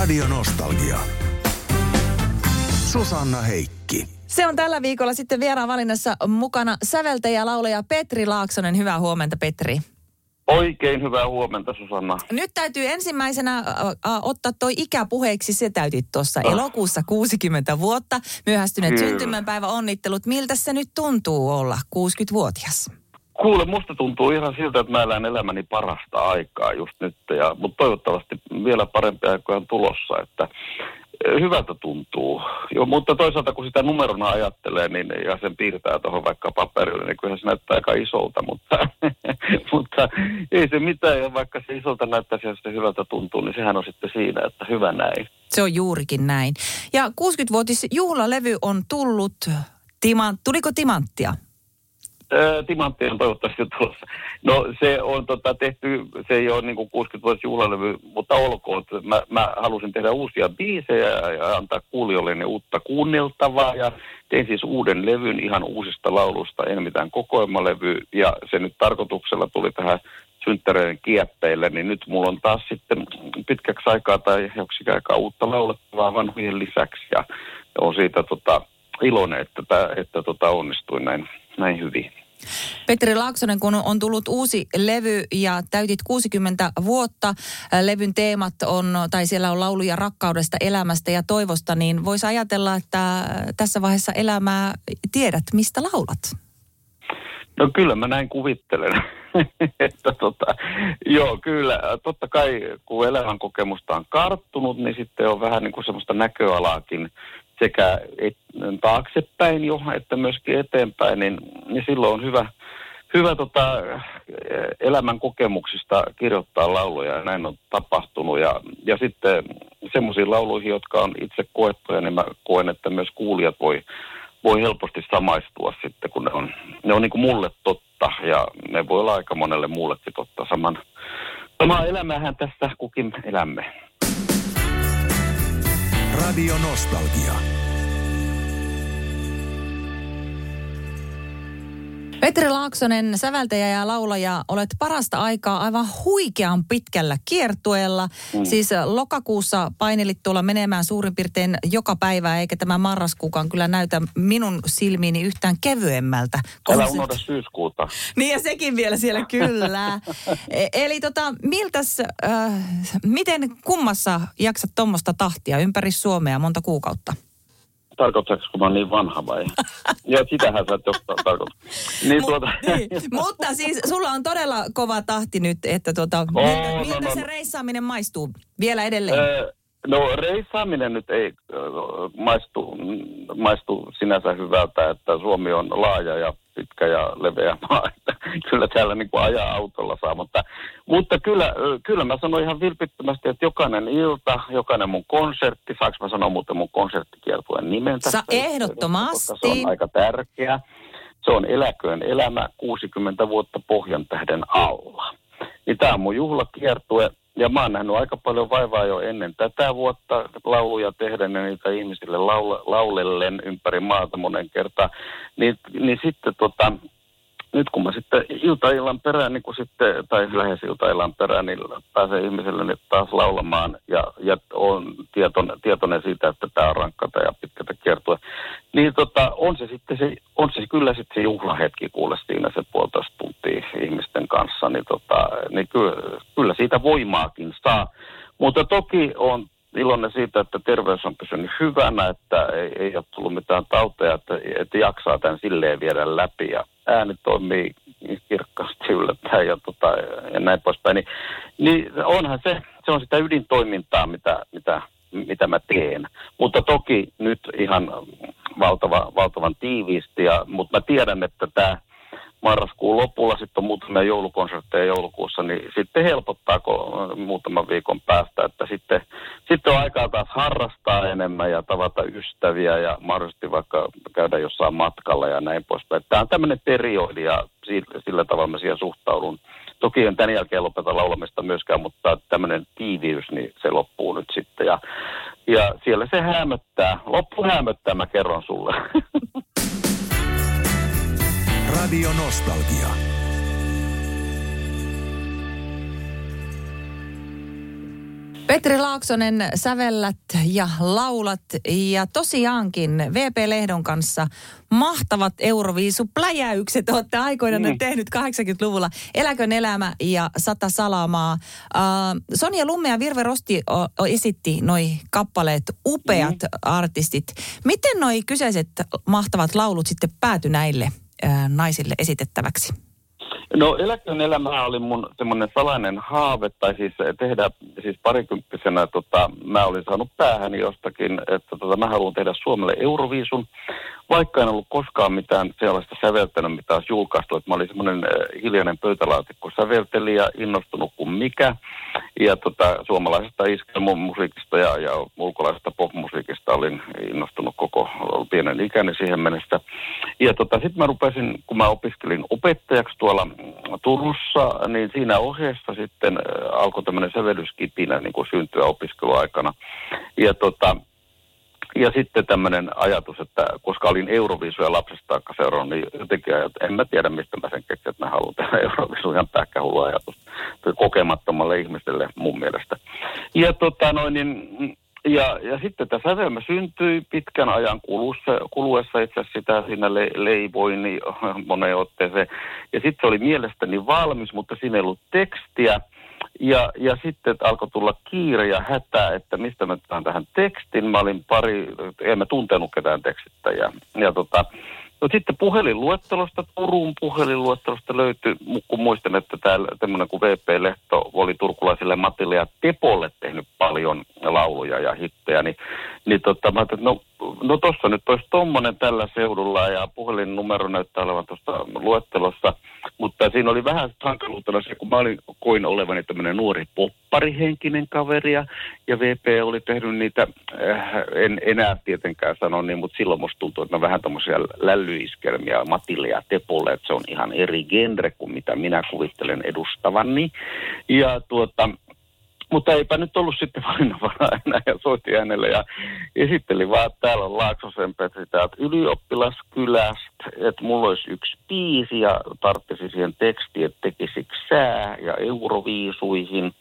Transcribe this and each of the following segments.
Radio Nostalgia. Susanna Heikki. Se on tällä viikolla sitten vieraan valinnassa mukana säveltäjä ja laulaja Petri Laaksonen. Hyvää huomenta Petri. Oikein hyvää huomenta, Susanna. Nyt täytyy ensimmäisenä äh, äh, ottaa toi ikäpuheeksi. Se täytyy tuossa Ah. elokuussa 60 vuotta. Myöhästyneet Kyllä. syntymäpäivä onnittelut. Miltä se nyt tuntuu olla 60-vuotias? Kuule, musta tuntuu ihan siltä, että mä elän elämäni parasta aikaa just nyt, ja, mutta toivottavasti vielä parempia aikoja on tulossa, että eh, hyvältä tuntuu. Jo, mutta toisaalta kun sitä numerona ajattelee niin, ja sen piirtää tuohon vaikka paperille, niin kyllä se näyttää aika isolta, mutta, mutta ei se mitään, ja vaikka se isolta näyttäisi ja se hyvältä tuntuu, niin sehän on sitten siinä, että hyvä näin. Se on juurikin näin. Ja 60-vuotis juhlalevy on tullut. Tima, tuliko timanttia? Timantti on toivottavasti tulossa. No se on tota, tehty, se ei ole niin 60 juhlalevy, mutta olkoon. Mä, mä halusin tehdä uusia biisejä ja antaa kuulijoille ne uutta kuunneltavaa. Ja tein siis uuden levyn ihan uusista laulusta, en mitään kokoelmalevy. Ja se nyt tarkoituksella tuli tähän synttäreiden kieppeille, niin nyt mulla on taas sitten pitkäksi aikaa tai joksikin aikaa uutta laulettavaa vanhojen lisäksi. Ja on siitä tota, iloinen, että, että tota, onnistuin näin, näin hyvin. Petri Laaksonen, kun on tullut uusi levy ja täytit 60 vuotta, levyn teemat on, tai siellä on lauluja rakkaudesta, elämästä ja toivosta, niin voisi ajatella, että tässä vaiheessa elämää tiedät, mistä laulat. No kyllä mä näin kuvittelen. että tota, joo, kyllä. Totta kai kun elämän kokemusta on karttunut, niin sitten on vähän niin kuin semmoista näköalaakin sekä et, taaksepäin jo, että myöskin eteenpäin, niin, niin silloin on hyvä, hyvä tota, elämän kokemuksista kirjoittaa lauluja ja näin on tapahtunut. Ja, ja sitten semmoisiin lauluihin, jotka on itse koettuja, niin mä koen, että myös kuulijat voi, voi helposti samaistua sitten, kun ne on, ne on niin kuin mulle totta ja ne voi olla aika monelle muullekin totta saman. Samaa elämäähän tässä kukin elämme. Radio Nostalgia. Petri Laaksonen, säveltäjä ja laulaja, olet parasta aikaa aivan huikean pitkällä kiertueella. Mm. Siis äh, lokakuussa painelit tuolla menemään suurin piirtein joka päivä, eikä tämä marraskuukaan kyllä näytä minun silmiini yhtään kevyemmältä. Älä unohda syyskuuta. Niin ja sekin vielä siellä kyllä. E- Eli tota, miltäs, äh, miten kummassa jaksat tuommoista tahtia ympäri Suomea monta kuukautta? Tarkoitatko, kun mä oon niin vanha vai? Joo, sitähän sä et jostain tarkoita. Niin, tuota, niin. Mutta siis sulla on todella kova tahti nyt, että tota, Oo, miltä, miltä no, se no. reissaaminen maistuu vielä edelleen? Ö, No reissaaminen nyt ei ö, maistu, maistu sinänsä hyvältä, että Suomi on laaja ja pitkä ja leveä maa. Että kyllä täällä niin kuin ajaa autolla saa, mutta, mutta kyllä, ö, kyllä mä sanoin ihan vilpittömästi, että jokainen ilta, jokainen mun konsertti, saanko mä sanoa muuten mun konserttikiertueen nimen Sa- ehdottomasti. koska Se on aika tärkeä. Se on Eläköön elämä 60 vuotta pohjan tähden alla. Niin tämä on mun juhlakiertue. Ja mä oon nähnyt aika paljon vaivaa jo ennen tätä vuotta lauluja tehden ja niitä ihmisille laule, laulellen ympäri maata monen kertaan. Niin, niin sitten tota, nyt kun mä sitten iltaillan perään, niin kun sitten, tai lähes iltaillan perään, niin pääsee ihmiselle nyt taas laulamaan ja, ja on tieton, tietoinen siitä, että tämä on rankkata ja pitkätä kiertua. Niin tota, on se sitten se, on se kyllä sitten se juhlahetki kuule siinä se puolitoista tuntia ihmisten kanssa, niin, tota, niin kyllä, kyllä siitä voimaakin saa. Mutta toki on iloinen siitä, että terveys on pysynyt hyvänä, että ei, ei ole tullut mitään tauteja, että, että jaksaa tämän silleen viedä läpi ja ääni toimii kirkkaasti yllättäen ja, tota, ja näin poispäin. Niin, niin onhan se, se on sitä ydintoimintaa, mitä, mitä, mitä mä teen. Mutta toki nyt ihan valtava, valtavan tiiviisti, ja, mutta mä tiedän, että tämä marraskuun lopulla, sitten on muutamia joulukonsertteja joulukuussa, niin sitten helpottaako muutaman viikon päästä, että sitten, sitten on aikaa taas harrastaa enemmän ja tavata ystäviä ja mahdollisesti vaikka käydä jossain matkalla ja näin poispäin. Tämä on tämmöinen periodi ja sillä, sillä tavalla mä siihen suhtaudun. Toki en tämän jälkeen lopeta laulamista myöskään, mutta tämmöinen tiiviys, niin se loppuu nyt sitten. Ja, ja siellä se hämöttää. Loppu hämöttää, mä kerron sulle. Radio Nostalgia. Petri Laaksonen, sävellät ja laulat ja tosiaankin VP-lehdon kanssa mahtavat Euroviisu-pläjäykset olette aikoinaan mm. tehnyt 80-luvulla. Eläkön elämä ja Sata salamaa. Uh, Sonja Lumme ja Virve Rosti o, o, esitti noi kappaleet, upeat mm. artistit. Miten noi kyseiset mahtavat laulut sitten pääty näille naisille esitettäväksi? No eläkön elämä oli mun semmoinen salainen haave, tai siis tehdä, siis parikymppisenä tota, mä olin saanut päähän jostakin, että tota, mä haluan tehdä Suomelle Euroviisun, vaikka en ollut koskaan mitään sellaista säveltänyt, mitä olisi julkaistu, että mä olin semmoinen hiljainen pöytälaatikko säveltelijä, innostunut kuin mikä, ja tota, suomalaisesta iskelmusiikista ja, ja ulkolaisesta popmusiikista olin innostunut koko pienen ikäni siihen mennessä. Ja tota, sitten mä rupesin, kun mä opiskelin opettajaksi tuolla Turussa, niin siinä ohjeessa sitten äh, alkoi tämmöinen sävellyskipinä niin kuin syntyä opiskeluaikana. Ja tota, ja sitten tämmöinen ajatus, että koska olin Euroviisuja lapsesta aika seurannut, niin jotenkin ajat, en mä tiedä mistä mä sen keksin, että mä haluan tehdä Euroviisuja pähkähullu ajatus kokemattomalle ihmiselle mun mielestä. Ja tota noin, niin ja, ja sitten tämä sävelmä syntyi pitkän ajan kuluessa, kuluessa itse asiassa sitä siinä le, leivoin niin moneen otteeseen. Ja sitten se oli mielestäni valmis, mutta siinä ei ollut tekstiä. Ja, ja sitten alkoi tulla kiire ja hätä, että mistä mä tähän tekstin. Mä olin pari, en mä tuntenut ketään tekstittäjää. Ja tota, No sitten puhelinluettelosta, Turun puhelinluettelosta löytyi, kun muistan, että täällä tämmöinen kuin VP Lehto oli turkulaisille Matille ja Tepolle tehnyt paljon lauluja ja hittejä, niin, niin tota, mä ajattelin, no, no tossa nyt olisi tommonen tällä seudulla ja puhelinnumero näyttää olevan tuossa luettelossa, mutta siinä oli vähän hankaluutena se, kun mä olin, koin olevani tämmöinen nuori popparihenkinen kaveri ja, ja VP oli tehnyt niitä, äh, en enää tietenkään sano niin, mutta silloin musta tuntuu, että ne vähän tämmöisiä lällyiskelmiä Matille ja Tepolle, että se on ihan eri genre kuin mitä minä kuvittelen edustavani. Ja tuota, mutta eipä nyt ollut sitten valinnanvaraa enää ja soitin hänelle ja esitteli vaan, että täällä on Laaksosen Petri täältä ylioppilaskylästä, että mulla olisi yksi biisi ja tarvitsisi siihen tekstiä, että tekisikö sää ja euroviisuihin.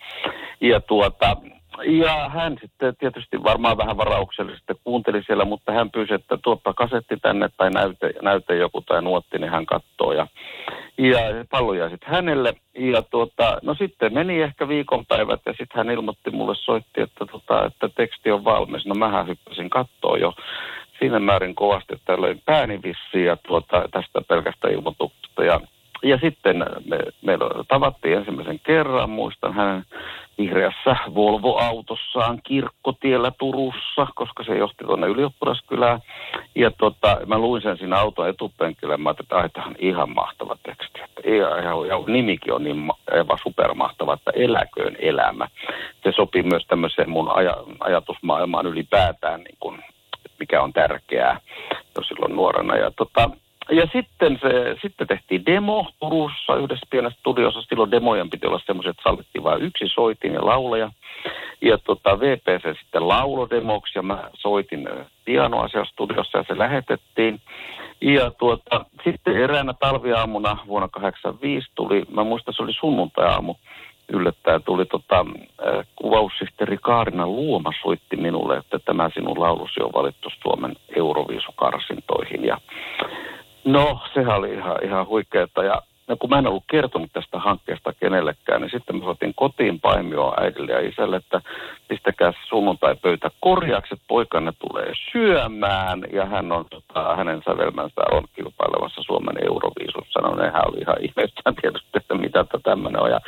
Ja tuota, ja hän sitten tietysti varmaan vähän varauksellisesti kuunteli siellä, mutta hän pyysi, että tuoppa kasetti tänne tai näyte, näyte joku tai nuotti, niin hän katsoo. Ja, ja pallo jäi sitten hänelle. Ja tuota, no sitten meni ehkä viikonpäivät ja sitten hän ilmoitti mulle, soitti, että, tota, että teksti on valmis. No mähän hyppäsin kattoa jo siinä määrin kovasti, että löin pääni vissiin ja tuota, tästä pelkästä ilmoituksesta. Ja ja sitten me, me tavattiin ensimmäisen kerran, muistan hänen vihreässä Volvo-autossaan kirkkotiellä Turussa, koska se johti tuonne ylioppilaskylään. Ja tota, mä luin sen siinä auton etupenkillä, mä ajattelin, että on ihan mahtava teksti. Että, ja, ja, nimikin on niin aivan supermahtava, että eläköön elämä. Se sopii myös tämmöiseen mun aja, ajatusmaailmaan ylipäätään, niin kun, mikä on tärkeää jo silloin nuorena. Ja tota, ja sitten, se, sitten tehtiin demo Turussa yhdessä pienessä studiossa. Silloin demojen piti olla semmoiset, että sallittiin vain yksi soitin ja lauleja. Ja tota, VPC sitten laulodemoksi ja mä soitin pianoa siellä studiossa ja se lähetettiin. Ja tuota, sitten eräänä talviaamuna vuonna 85 tuli, mä muistan se oli sunnuntai-aamu, yllättäen tuli tota, kuvaussisteri Kaarina Luoma soitti minulle, että tämä sinun laulusi on valittu Suomen Euroviisukarsintoihin. Ja No, sehän oli ihan, ihan huikeeta. Ja no, kun mä en ollut kertonut tästä hankkeesta kenellekään, niin sitten mä soitin kotiin paimioon äidille ja isälle, että pistäkää sunnuntai-pöytä korjaaksi, että poikanne tulee syömään. Ja hän on, tota, hänen sävelmänsä on kilpailevassa Suomen Euroviisussa. No nehän oli ihan ihmeessään tietysti, että mitä tämmöinen on. Ja,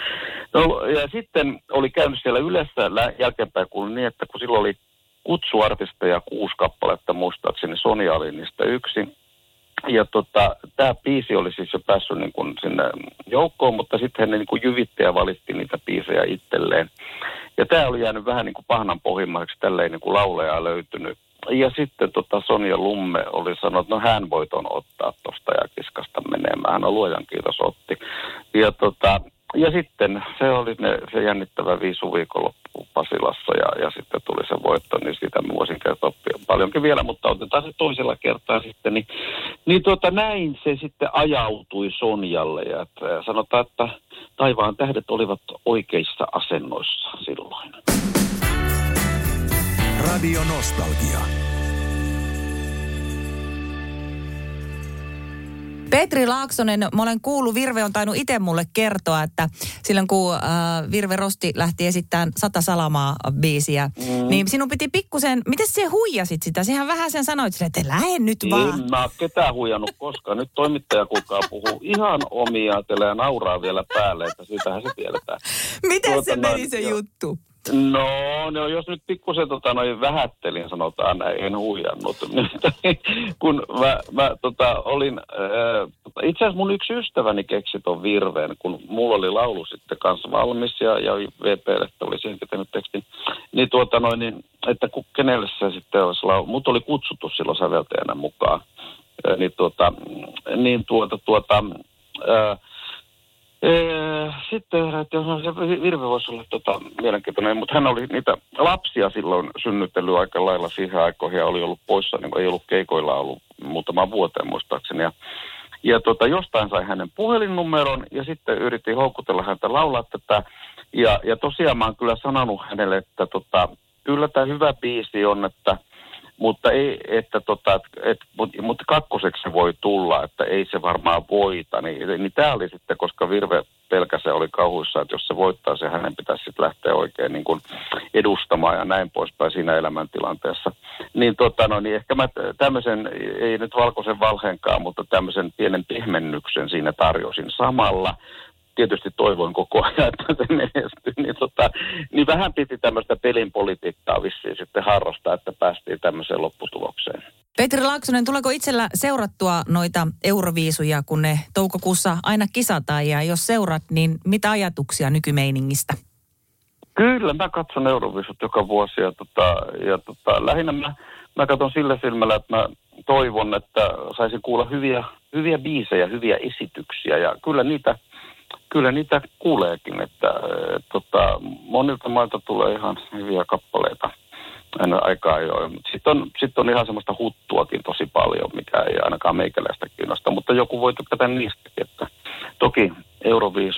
no, ja sitten oli käynyt siellä yleensä jälkeenpäin kuullut niin, että kun silloin oli kutsuartisteja kuusi kappaletta muistaakseni, Sonja oli niistä yksi ja tota, tämä biisi oli siis jo päässyt niin kuin sinne joukkoon, mutta sitten hän niin kuin jyvittäjä valitti niitä biisejä itselleen. Ja tämä oli jäänyt vähän niin kuin pahnan pohjimmaksi, tällä ei niin kuin lauleja löytynyt. Ja sitten tota Sonja Lumme oli sanonut, että no hän voi ton ottaa tuosta ja kiskasta menemään. On luojan kiitos otti. Ja tota, ja sitten se oli ne, se jännittävä viisu viikonloppu Pasilassa ja, ja sitten tuli se voitto, niin siitä mä voisin kertoa paljonkin vielä, mutta otetaan se toisella kertaa sitten. Niin, niin tuota, näin se sitten ajautui Sonjalle ja että sanotaan, että taivaan tähdet olivat oikeissa asennoissa silloin. Radio Nostalgia. Petri Laaksonen, mä olen kuullut, Virve on tainnut itse mulle kertoa, että silloin kun äh, Virve Rosti lähti esittämään Sata Salamaa biisiä, mm. niin sinun piti pikkusen, miten se huijasit sitä? Sehän vähän sen sanoit sille, että lähde nyt vaan. En mä ketään huijannut koskaan. Nyt toimittaja kukaan puhuu ihan omia ja nauraa vielä päälle, että siitähän se tiedetään. Miten tuota, se meni se jo. Juttu? No, no jos nyt pikkusen tota, noin vähättelin, sanotaan näin, en huijannut. kun mä, mä tota, olin, äh, itse asiassa mun yksi ystäväni keksi ton virveen, kun mulla oli laulu sitten kanssa valmis ja, ja että oli siihen tehnyt tekstin, niin tuota noin, niin, että kenelle se sitten olisi laulu. Mut oli kutsuttu silloin säveltäjänä mukaan. Äh, niin tuota, niin tuota, tuota, äh, sitten, että jos se Virve voisi olla tota, mielenkiintoinen, mutta hän oli niitä lapsia silloin synnytellyt aika lailla siihen aikoihin ja oli ollut poissa, niin ei ollut keikoilla ollut muutama vuoteen muistaakseni. Ja, ja tota, jostain sai hänen puhelinnumeron ja sitten yritin houkutella häntä laulaa tätä. Ja, ja tosiaan mä oon kyllä sanonut hänelle, että tota, kyllä tämä hyvä biisi on, että – mutta ei, että tota, et, mutta, mutta kakkoseksi se voi tulla, että ei se varmaan voita. Niin, niin tämä oli sitten, koska Virve pelkäse oli kauhuissa, että jos se voittaa, se hänen pitäisi sitten lähteä oikein niin kuin edustamaan ja näin poispäin siinä elämäntilanteessa. Niin, tota, no, niin ehkä mä tämmöisen, ei nyt valkoisen valheenkaan, mutta tämmöisen pienen pehmennyksen siinä tarjosin samalla tietysti toivoin koko ajan, että se menestyy, niin, tota, niin vähän piti tämmöistä pelin politiikkaa vissiin sitten harrastaa, että päästiin tämmöiseen lopputulokseen. Petri Laaksonen, tuleeko itsellä seurattua noita euroviisuja, kun ne toukokuussa aina kisataan, ja jos seurat, niin mitä ajatuksia nykymeiningistä? Kyllä, mä katson euroviisut joka vuosi, ja, tota, ja tota, lähinnä mä, mä katson sillä silmällä, että mä toivon, että saisin kuulla hyviä, hyviä biisejä, hyviä esityksiä, ja kyllä niitä – kyllä niitä kuuleekin, että et, tota, monilta mailta tulee ihan hyviä kappaleita. Aina aikaa jo. Sitten on, sit on ihan semmoista huttuakin tosi paljon, mikä ei ainakaan meikäläistä kiinnosta, mutta joku voi tykätä niistäkin, että toki Euroviis,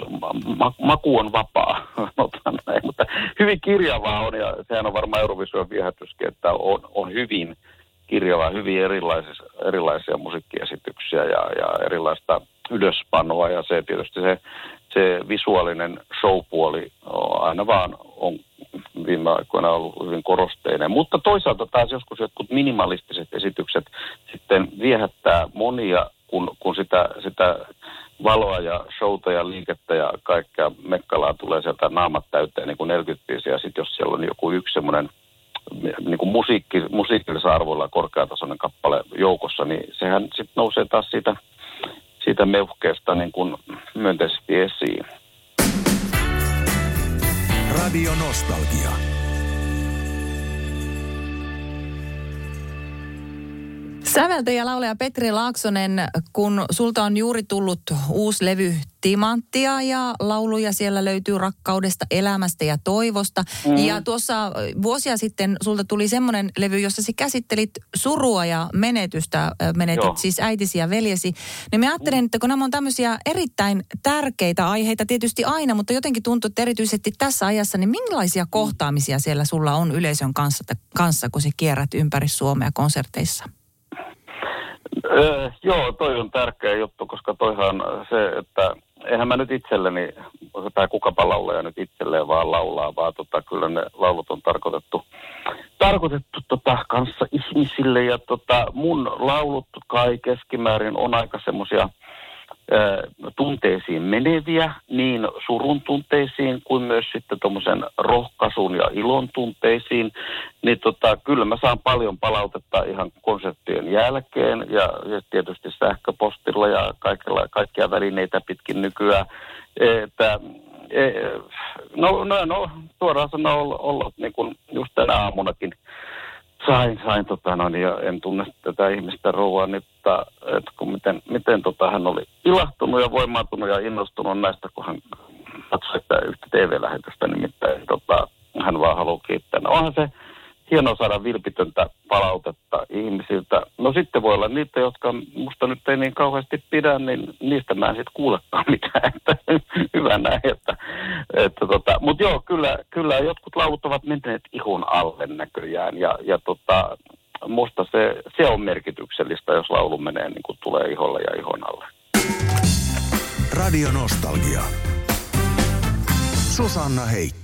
ma, maku on vapaa, näin, mutta hyvin kirjavaa on ja sehän on varmaan Euroviisujen viehätyskin, että on, on hyvin kirjavaa, hyvin erilaisia, erilaisia musiikkiesityksiä ja, ja erilaista ylöspanoa. Ja se tietysti se se visuaalinen showpuoli aina vaan on viime aikoina ollut hyvin korosteinen. Mutta toisaalta taas joskus jotkut minimalistiset esitykset sitten viehättää monia, kun, kun sitä, sitä valoa ja showta ja liikettä ja kaikkea mekkalaa tulee sieltä naamat täyteen niin kuin 40 ja sitten jos siellä on joku yksi semmoinen niin kuin musiikki, musiikillisella arvoilla korkeatasoinen kappale joukossa, niin sehän sitten nousee taas siitä siitä meuhkeesta niin kuin myönteisesti esiin. Radio Nostalgia. Säveltäjä laulaja Petri Laaksonen, kun sulta on juuri tullut uusi levy timanttia ja lauluja siellä löytyy rakkaudesta, elämästä ja toivosta. Mm. Ja tuossa vuosia sitten sulta tuli semmoinen levy, jossa sä käsittelit surua ja menetystä, menetit Joo. siis äitisi ja veljesi. Niin mä ajattelen, että kun nämä on tämmöisiä erittäin tärkeitä aiheita tietysti aina, mutta jotenkin tuntuu, että erityisesti tässä ajassa, niin millaisia kohtaamisia siellä sulla on yleisön kanssa, kanssa kun sä kierrät ympäri Suomea konserteissa? Öö, joo, toi on tärkeä juttu, koska toihan se, että eihän mä nyt itselleni, tai kukapa laulaja nyt itselleen vaan laulaa, vaan tota, kyllä ne laulut on tarkoitettu, tarkoitettu tota, kanssa ihmisille. Ja tota, mun laulut kai keskimäärin on aika semmoisia tunteisiin meneviä, niin surun tunteisiin kuin myös sitten tuommoisen rohkaisun ja ilon tunteisiin, niin tota, kyllä mä saan paljon palautetta ihan konserttien jälkeen ja, ja tietysti sähköpostilla ja kaikilla, kaikkia välineitä pitkin nykyään. Että, e, no, no, no suoraan sanoa ollut, ollut niin kuin just tänä aamunakin sain, sain tota, no, ja en tunne tätä ihmistä rouvaa, niin, että, kun miten, miten tota, hän oli ilahtunut ja voimaantunut ja innostunut näistä, kun hän katsoi yhtä TV-lähetystä, nimittäin tota, hän vaan haluaa kiittää. No onhan se hienoa saada vilpitöntä palautetta ihmisiltä. No sitten voi olla niitä, jotka musta nyt ei niin kauheasti pidä, niin niistä mä en sitten kuulekaan mitään. Että hyvä näin. Että, että tota, Mutta joo, kyllä, kyllä jotkut laulut ovat menneet ihon alle näköjään. Ja, ja tota, musta se, se on merkityksellistä, jos laulu menee niin kuin tulee iholle ja ihon alle. Radio Nostalgia. Susanna Heikki.